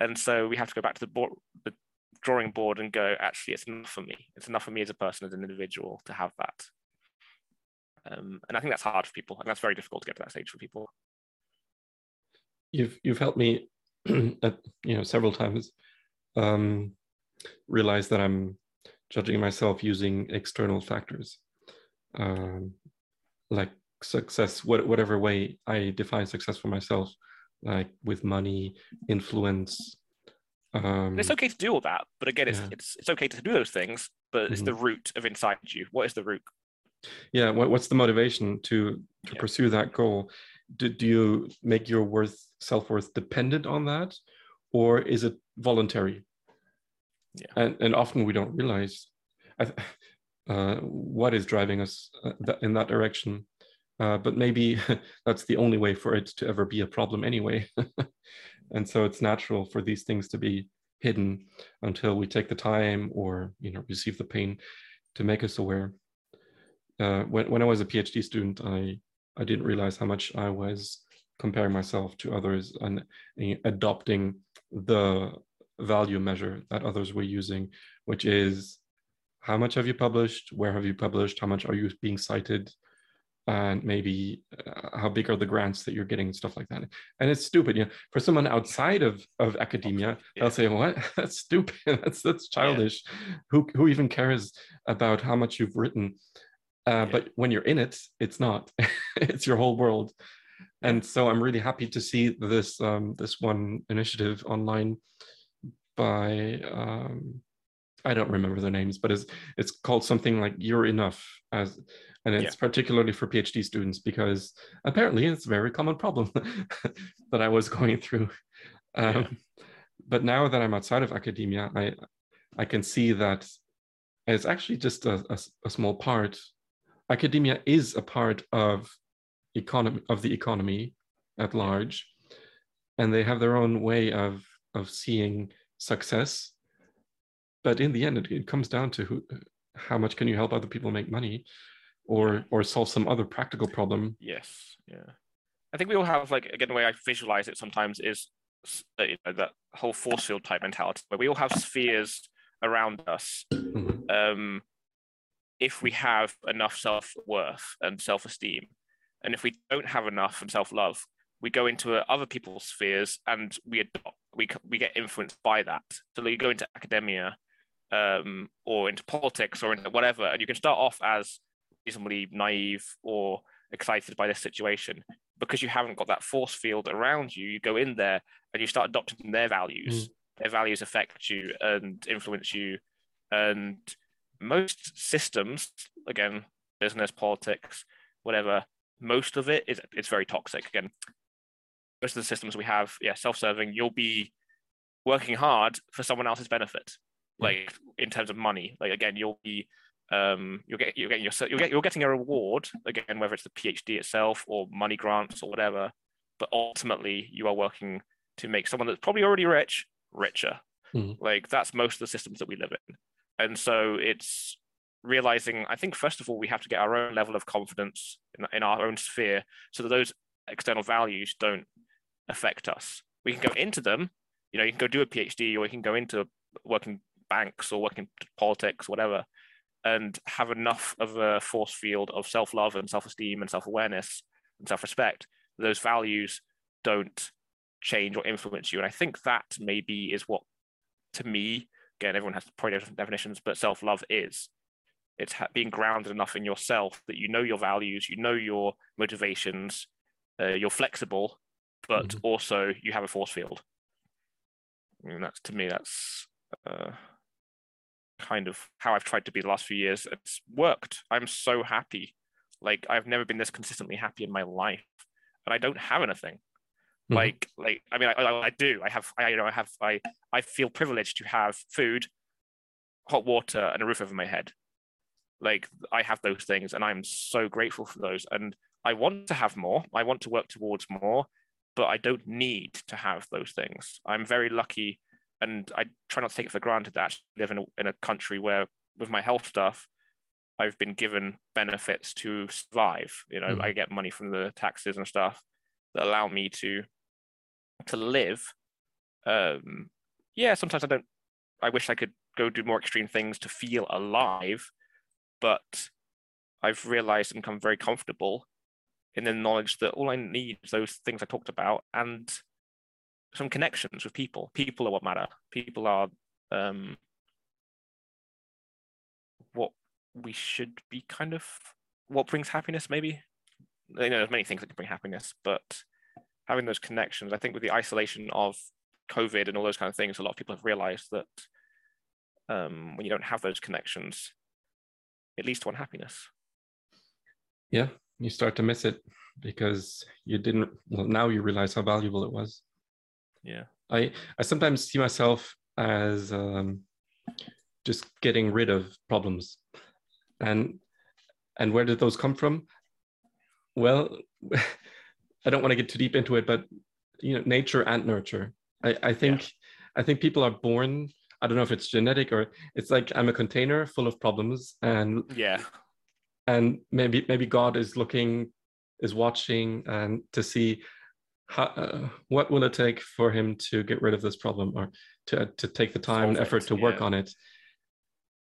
and so we have to go back to the board, the drawing board, and go. Actually, it's enough for me. It's enough for me as a person, as an individual, to have that. Um, and I think that's hard for people, and that's very difficult to get to that stage for people. You've you've helped me, you know, several times um, realize that I'm judging myself using external factors, um, like success, what, whatever way I define success for myself, like with money, influence. Um, it's okay to do all that, but again, it's yeah. it's it's okay to do those things, but it's mm-hmm. the root of inside you. What is the root? Yeah, what, what's the motivation to to yeah. pursue that goal? Do, do you make your worth self worth dependent on that, or is it voluntary? Yeah. And, and often we don't realize uh, what is driving us uh, in that direction. Uh, but maybe that's the only way for it to ever be a problem anyway. and so it's natural for these things to be hidden until we take the time or you know receive the pain to make us aware. Uh, when, when I was a PhD student, I, I didn't realize how much I was comparing myself to others and, and adopting the value measure that others were using, which is how much have you published, where have you published, how much are you being cited, and maybe uh, how big are the grants that you're getting and stuff like that. And it's stupid, you know, for someone outside of, of academia, yeah. they'll say, what? That's stupid. that's that's childish. Yeah. Who who even cares about how much you've written? Uh, yeah. But when you're in it, it's not. it's your whole world. And so I'm really happy to see this um, this one initiative online by um, I don't remember the names, but it's it's called something like "You're Enough" as, and it's yeah. particularly for PhD students because apparently it's a very common problem that I was going through. Um, yeah. But now that I'm outside of academia, I I can see that it's actually just a, a, a small part. Academia is a part of economy of the economy at large, and they have their own way of of seeing success but in the end it, it comes down to who, how much can you help other people make money or or solve some other practical problem. Yes. Yeah. I think we all have like again the way i visualize it sometimes is uh, you know, that whole force field type mentality where we all have spheres around us. Mm-hmm. um, if we have enough self-worth and self-esteem and if we don't have enough and self-love we go into other people's spheres and we adopt, we we get influenced by that. So you go into academia, um, or into politics or into whatever, and you can start off as reasonably naive or excited by this situation because you haven't got that force field around you. You go in there and you start adopting their values. Mm. Their values affect you and influence you, and most systems, again, business, politics, whatever, most of it is it's very toxic. Again, most of the systems we have, yeah, self-serving, you'll be working hard for someone else's benefit, like in terms of money. Like again, you'll be um, you'll get you're getting your you'll get you're getting a reward again, whether it's the PhD itself or money grants or whatever. But ultimately, you are working to make someone that's probably already rich richer. Mm-hmm. Like that's most of the systems that we live in, and so it's realizing. I think first of all, we have to get our own level of confidence in, in our own sphere, so that those external values don't affect us. We can go into them, you know, you can go do a PhD or you can go into working banks or working politics, whatever, and have enough of a force field of self-love and self-esteem and self-awareness and self-respect. Those values don't change or influence you. And I think that maybe is what, to me, again, everyone has probably different definitions, but self-love is. It's being grounded enough in yourself that you know your values, you know your motivations, uh, you're flexible, but mm-hmm. also you have a force field. Mean, that's to me, that's uh, kind of how I've tried to be the last few years. It's worked. I'm so happy. Like I've never been this consistently happy in my life, and I don't have anything. Mm-hmm. Like, like I mean, I, I, I, do. I have, I, you know, I have, I, I feel privileged to have food, hot water, and a roof over my head. Like I have those things, and I'm so grateful for those. And I want to have more. I want to work towards more, but I don't need to have those things. I'm very lucky, and I try not to take it for granted that I live in a, in a country where, with my health stuff, I've been given benefits to survive. You know, mm. I get money from the taxes and stuff that allow me to to live um, yeah, sometimes I don't. I wish I could go do more extreme things to feel alive, but I've realized and become very comfortable in the knowledge that all I need is those things I talked about and some connections with people. People are what matter. People are um, what we should be kind of what brings happiness, maybe. You know, there's many things that can bring happiness, but having those connections, I think with the isolation of COVID and all those kind of things, a lot of people have realized that um, when you don't have those connections, it leads to unhappiness. Yeah, you start to miss it because you didn't. Well, now you realize how valuable it was. Yeah, I I sometimes see myself as um, just getting rid of problems, and and where did those come from? Well, I don't want to get too deep into it, but you know, nature and nurture. I, I think yeah. I think people are born. I don't know if it's genetic or it's like I'm a container full of problems, and yeah, and maybe maybe God is looking, is watching, and to see how, uh, what will it take for him to get rid of this problem or to to take the time and effort to work yeah. on it,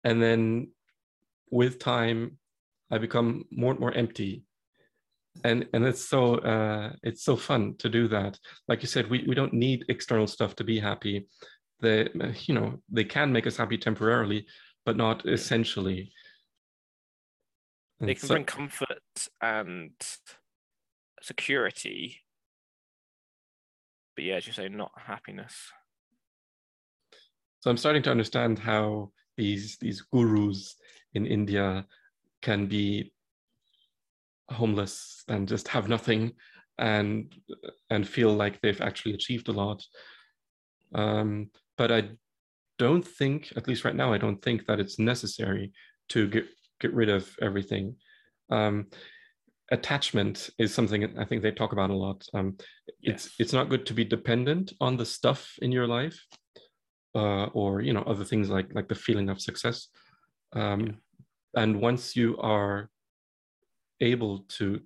and then with time, I become more and more empty. And and it's so uh, it's so fun to do that. Like you said we, we don't need external stuff to be happy. They you know they can make us happy temporarily but not essentially. They can so, bring comfort and security but yeah as you say not happiness. So i'm starting to understand how these these gurus in india can be homeless and just have nothing and and feel like they've actually achieved a lot. Um, but i don't think at least right now i don't think that it's necessary to get get rid of everything. Um, attachment is something i think they talk about a lot um, yes. it's it's not good to be dependent on the stuff in your life uh, or you know other things like like the feeling of success um, yeah. and once you are able to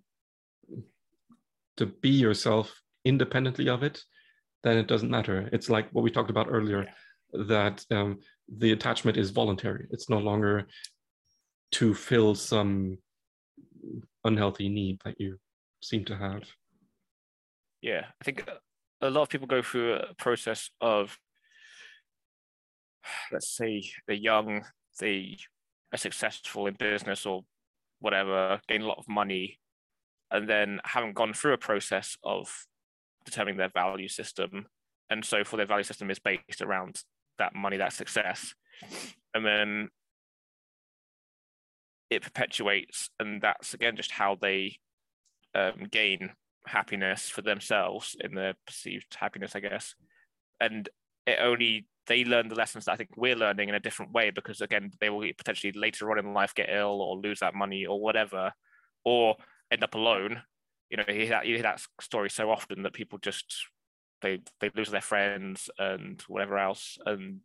to be yourself independently of it, then it doesn't matter. It's like what we talked about earlier, that um, the attachment is voluntary. It's no longer to fill some unhealthy need that you seem to have. Yeah, I think a lot of people go through a process of, let's say, they're young, they are successful in business or whatever, gain a lot of money, and then haven't gone through a process of determining their value system. And so for their value system is based around that money, that success. And then it perpetuates, and that's again just how they um, gain happiness for themselves in their perceived happiness, I guess. And it only they learn the lessons that I think we're learning in a different way because again they will potentially later on in life get ill or lose that money or whatever, or end up alone. You know, you hear that, you hear that story so often that people just they they lose their friends and whatever else and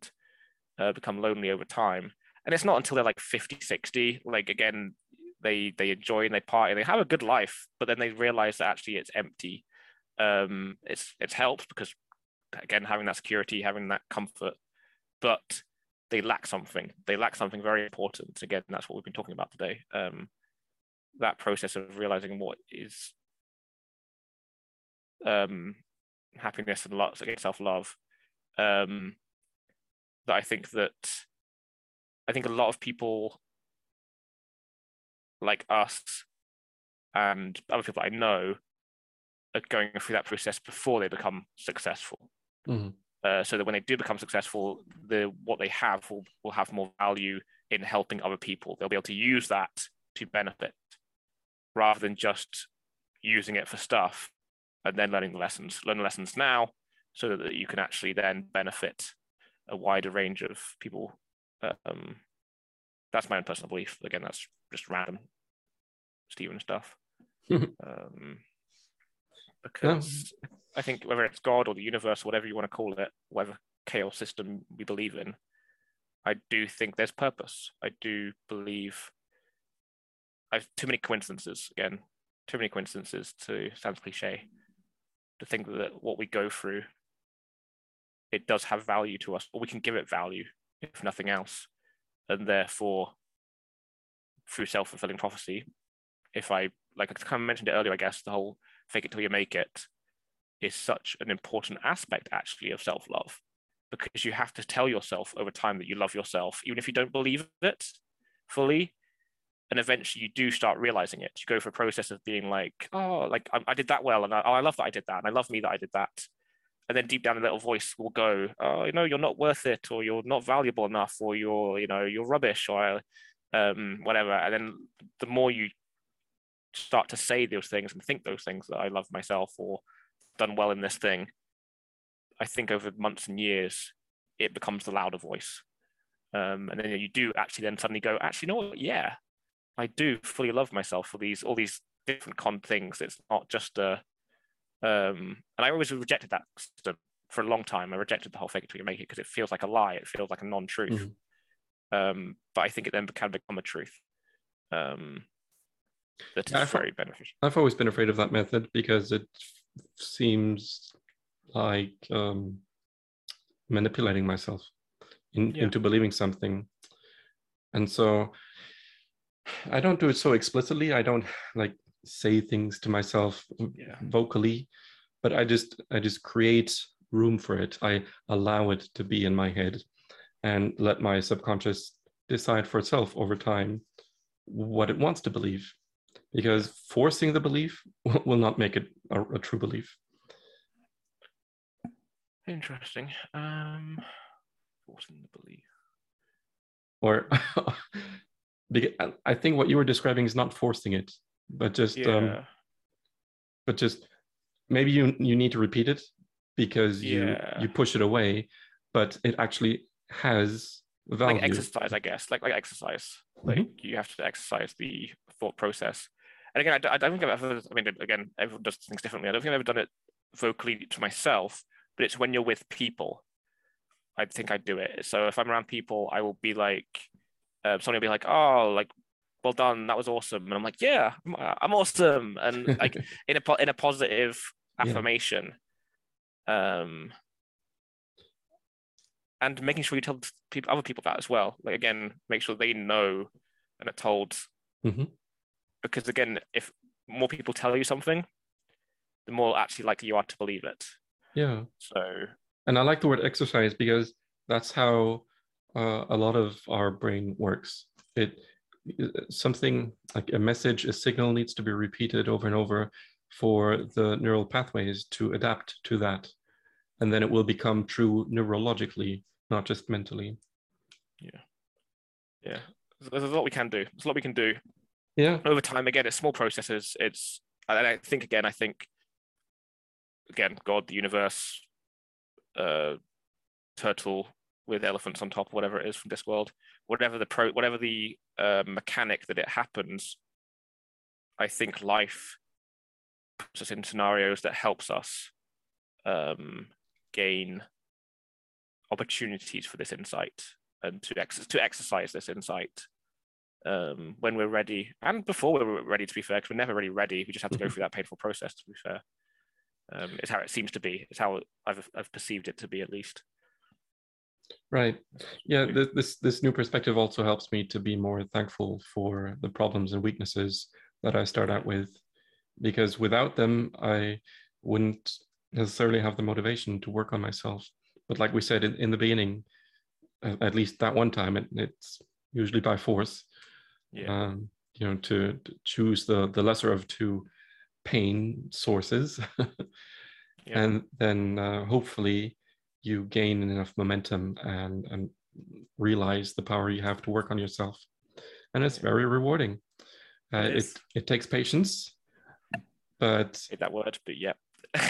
uh, become lonely over time. And it's not until they're like 50, 60, like again, they they enjoy and they party, they have a good life, but then they realize that actually it's empty. Um, it's it's helped because again having that security having that comfort but they lack something. They lack something very important. Again that's what we've been talking about today. Um, that process of realizing what is um, happiness and love, self-love. Um, that i think that i think a lot of people like us and other people i know are going through that process before they become successful mm-hmm. uh, so that when they do become successful, the what they have will, will have more value in helping other people. They'll be able to use that to benefit rather than just using it for stuff and then learning the lessons. Learn the lessons now so that you can actually then benefit a wider range of people. Um, that's my own personal belief. Again, that's just random Stephen stuff. um, because yeah. I think whether it's God or the universe, whatever you want to call it, whatever chaos system we believe in, I do think there's purpose. I do believe I've too many coincidences again, too many coincidences to sound cliche to think that what we go through it does have value to us, or we can give it value, if nothing else. And therefore, through self fulfilling prophecy, if I, like I kind of mentioned it earlier, I guess, the whole fake it till you make it is such an important aspect actually of self love because you have to tell yourself over time that you love yourself, even if you don't believe it fully. And eventually you do start realizing it. You go through a process of being like, oh, like I, I did that well. And I, oh, I love that I did that. And I love me that I did that and then deep down a little voice will go oh you know you're not worth it or you're not valuable enough or you're you know you're rubbish or um, whatever. And then the more you start to say those things and think those things that i love myself or done well in this thing i think over months and years it becomes the louder voice. Um, and then you do actually then suddenly go actually you know what? Yeah i do fully love myself for these all these different con things. It's not just a um, and I always rejected that for a long time. I rejected the whole fake it till you make it because it feels like a lie. It feels like a non-truth. Mm-hmm. Um, but I think it then can become a truth. Um, that is I've, very beneficial. I've always been afraid of that method because it seems like um, manipulating myself in, yeah. into believing something. And so I don't do it so explicitly. I don't like say things to myself yeah. vocally but i just i just create room for it. I allow it to be in my head and let my subconscious decide for itself over time what it wants to believe because forcing the belief will not make it a, a true belief. Interesting. Um forcing the belief. Or i think what you were describing is not forcing it but just um, yeah. um, but just maybe you you need to repeat it because you yeah. you push it away, but it actually has value. Like exercise, I guess, like like exercise. Mm-hmm. Like you have to exercise the thought process. And again, I, I don't think I've ever. I mean, again, everyone does things differently. I don't think I've ever done it vocally to myself, but it's when you're with people. I think I do it. So if I'm around people, I will be like, uh, somebody will be like, "Oh, like well done, that was awesome. And I'm like, yeah, I'm, I'm awesome. And like in a in a positive affirmation. Yeah. Um and making sure you tell people other people that as well. Like again, make sure they know and are told. Mm-hmm. Because again, if more people tell you something, the more actually likely you are to believe it. Yeah. So and I like the word exercise because that's how uh, a lot of our brain works. It something like a message, a signal needs to be repeated over and over for the neural pathways to adapt to that. And then it will become true neurologically, not just mentally. Yeah. Yeah. There's a lot we can do. There's a lot we can do. Yeah. Over time, again, it's small processes. It's, and I think, again, I think, again, God, the universe, uh, turtle, with elephants on top, whatever it is from Discworld, whatever the pro, whatever the uh, mechanic that it happens, I think life puts us in scenarios that helps us um, gain opportunities for this insight and to ex- to exercise this insight um, when we're ready and before we're ready. To be fair, because we're never really ready. We just have to go mm-hmm. through that painful process. To be fair, um, it's how it seems to be. It's how I've I've perceived it to be at least. Right. Yeah. This this new perspective also helps me to be more thankful for the problems and weaknesses that I start out with, because without them, I wouldn't necessarily have the motivation to work on myself. But like we said in, in the beginning, at least that one time, it, it's usually by force. Yeah. Um, you know, to, to, choose the the lesser of two pain sources, yeah. and then uh, hopefully you gain enough momentum and and realize the power you have to work on yourself. And it's very rewarding. Uh, it, it, it takes patience but Hate that word but yeah.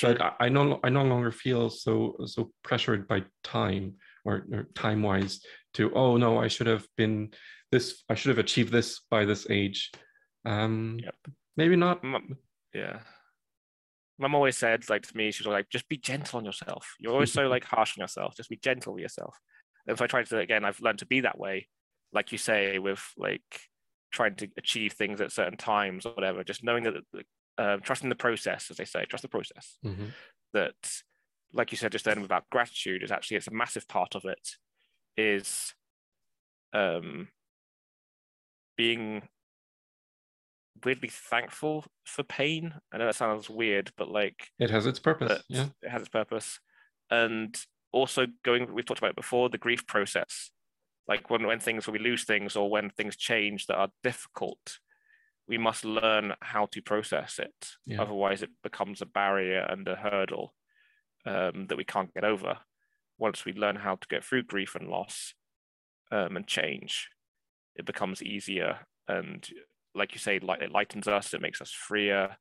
But I, I no i no longer feel so so pressured by time or, or time wise to oh no i should have been this i should have achieved this by this age. Um yep. maybe not. Yeah Mum always said, like to me, she's like, just be gentle on yourself. You're always so like harsh on yourself. Just be gentle with yourself. And if I try to again, I've learned to be that way, like you say, with like trying to achieve things at certain times or whatever. Just knowing that, uh, trusting the process, as they say, trust the process. Mm-hmm. That like you said just then about gratitude is actually it's a massive part of it is um being weirdly thankful for pain. I know that sounds weird, but like it has its purpose. Yeah, it has its purpose, and also going. We've talked about it before. The grief process, like when when things when we lose things or when things change that are difficult, we must learn how to process it. Yeah. Otherwise, it becomes a barrier and a hurdle um, that we can't get over. Once we learn how to get through grief and loss um, and change, it becomes easier and like you say, light, it lightens us, it makes us freer.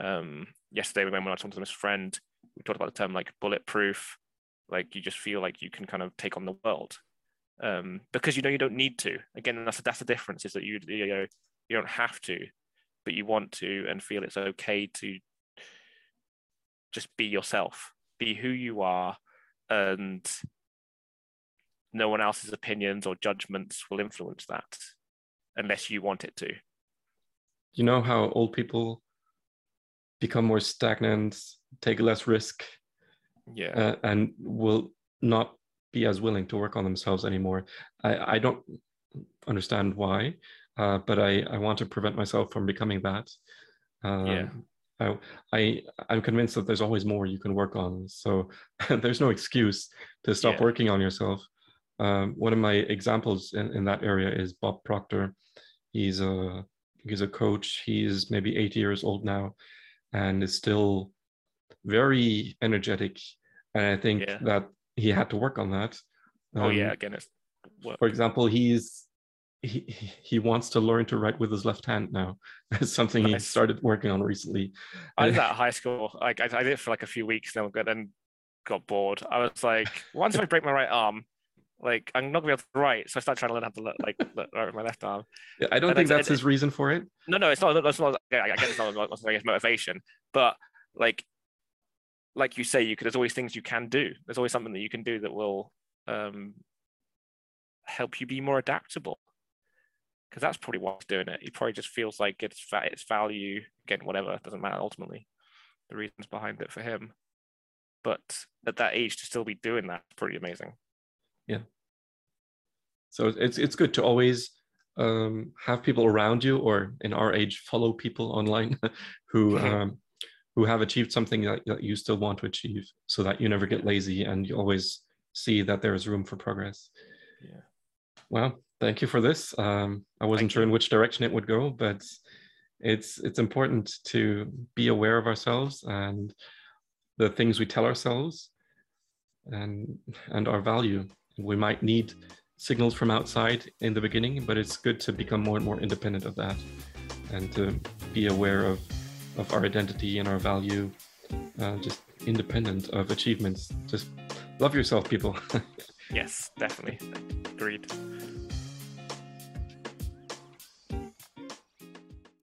Um, yesterday, when I was talking to this friend, we talked about the term like bulletproof. Like you just feel like you can kind of take on the world um, because you know you don't need to. Again, that's that's the difference is that you you know you don't have to, but you want to and feel it's okay to just be yourself, be who you are, and no one else's opinions or judgments will influence that unless you want it to you know how old people become more stagnant, take less risk, yeah, uh, and will not be as willing to work on themselves anymore. I, I don't understand why, uh, but I, I want to prevent myself from becoming that. Um, yeah. I, I I'm convinced that there's always more you can work on. So there's no excuse to stop yeah. working on yourself. Um, one of my examples in, in that area is Bob Proctor. He's a he's a coach. He's maybe 80 years old now and is still very energetic. And I think yeah. that he had to work on that. Um, oh yeah, um, again, it's work. for example, he's he he wants to learn to write with his left hand now. It's something nice. he started working on recently. I did that at high school. Like I, I did it for like a few weeks, then then got bored. I was like, once I break my right arm, like I'm not gonna be able to write, so I start trying to learn how to look, like write with my left arm. Yeah, I don't and think that's his reason for it. No, no, it's not. That's not. Yeah, I guess it's not, not motivation, but like, like you say, you could. There's always things you can do. There's always something that you can do that will um, help you be more adaptable. Because that's probably what's doing it. He probably just feels like it's its value. Again, whatever doesn't matter ultimately. The reasons behind it for him, but at that age to still be doing that, pretty amazing yeah. So it's it's good to always um, have people around you or in our age follow people online who um, who have achieved something that, that you still want to achieve so that you never get lazy and you always see that there is room for progress. Yeah. Well thank you for this. Um, i wasn't thank sure you. in which direction it would go but it's it's important to be aware of ourselves and the things we tell ourselves and and our value we might need signals from outside in the beginning, but it's good to become more and more independent of that and to be aware of, of our identity and our value, uh, just independent of achievements. Just love yourself, people. yes, definitely. Agreed.